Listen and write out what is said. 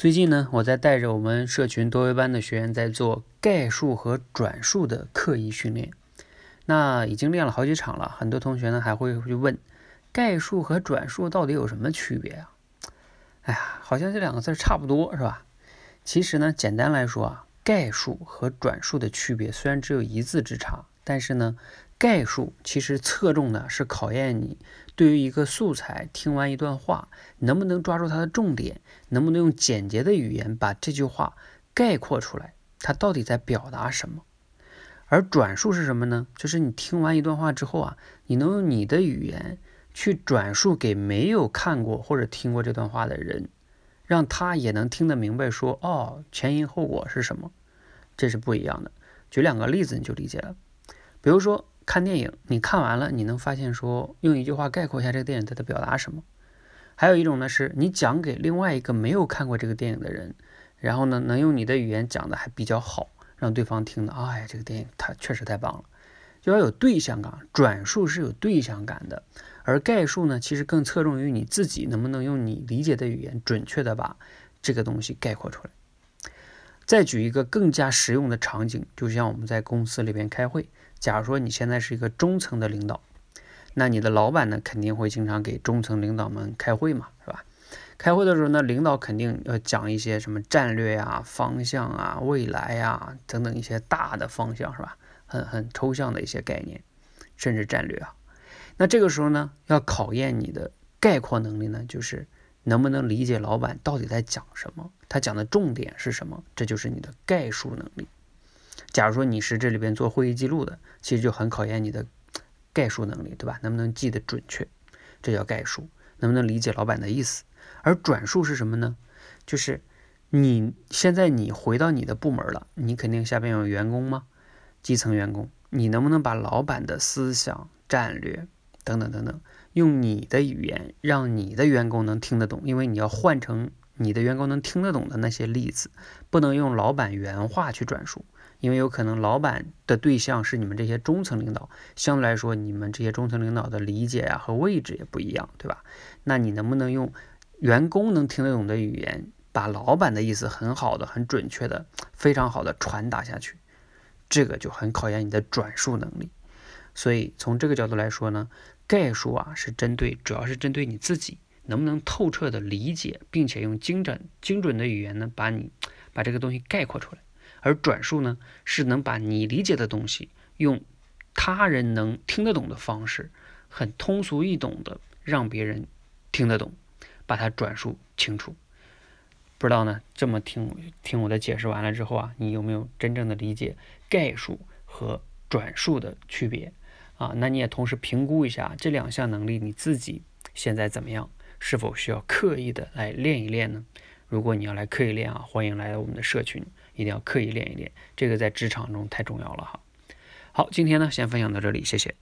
最近呢，我在带着我们社群多维班的学员在做概述和转述的刻意训练。那已经练了好几场了，很多同学呢还会去问，概述和转述到底有什么区别啊？哎呀，好像这两个字差不多是吧？其实呢，简单来说啊，概述和转述的区别虽然只有一字之差，但是呢。概述其实侧重的是考验你对于一个素材听完一段话，能不能抓住它的重点，能不能用简洁的语言把这句话概括出来，它到底在表达什么。而转述是什么呢？就是你听完一段话之后啊，你能用你的语言去转述给没有看过或者听过这段话的人，让他也能听得明白，说哦前因后果是什么，这是不一样的。举两个例子你就理解了，比如说。看电影，你看完了，你能发现说用一句话概括一下这个电影它的表达什么？还有一种呢，是你讲给另外一个没有看过这个电影的人，然后呢，能用你的语言讲的还比较好，让对方听的，哎，这个电影它确实太棒了，就要有对象感。转述是有对象感的，而概述呢，其实更侧重于你自己能不能用你理解的语言，准确的把这个东西概括出来。再举一个更加实用的场景，就像我们在公司里边开会。假如说你现在是一个中层的领导，那你的老板呢肯定会经常给中层领导们开会嘛，是吧？开会的时候呢，领导肯定要讲一些什么战略呀、方向啊、未来呀等等一些大的方向，是吧？很很抽象的一些概念，甚至战略啊。那这个时候呢，要考验你的概括能力呢，就是能不能理解老板到底在讲什么，他讲的重点是什么，这就是你的概述能力。假如说你是这里边做会议记录的，其实就很考验你的概述能力，对吧？能不能记得准确？这叫概述，能不能理解老板的意思？而转述是什么呢？就是你现在你回到你的部门了，你肯定下边有员工吗？基层员工，你能不能把老板的思想、战略等等等等，用你的语言让你的员工能听得懂？因为你要换成你的员工能听得懂的那些例子，不能用老板原话去转述。因为有可能老板的对象是你们这些中层领导，相对来说，你们这些中层领导的理解呀和位置也不一样，对吧？那你能不能用员工能听得懂的语言，把老板的意思很好的、很准确的、非常好的传达下去？这个就很考验你的转述能力。所以从这个角度来说呢，概述啊是针对，主要是针对你自己能不能透彻的理解，并且用精准、精准的语言呢，把你把这个东西概括出来。而转述呢，是能把你理解的东西，用他人能听得懂的方式，很通俗易懂的让别人听得懂，把它转述清楚。不知道呢，这么听听我的解释完了之后啊，你有没有真正的理解概述和转述的区别啊？那你也同时评估一下这两项能力你自己现在怎么样，是否需要刻意的来练一练呢？如果你要来刻意练啊，欢迎来到我们的社群。一定要刻意练一练，这个在职场中太重要了哈。好，今天呢先分享到这里，谢谢。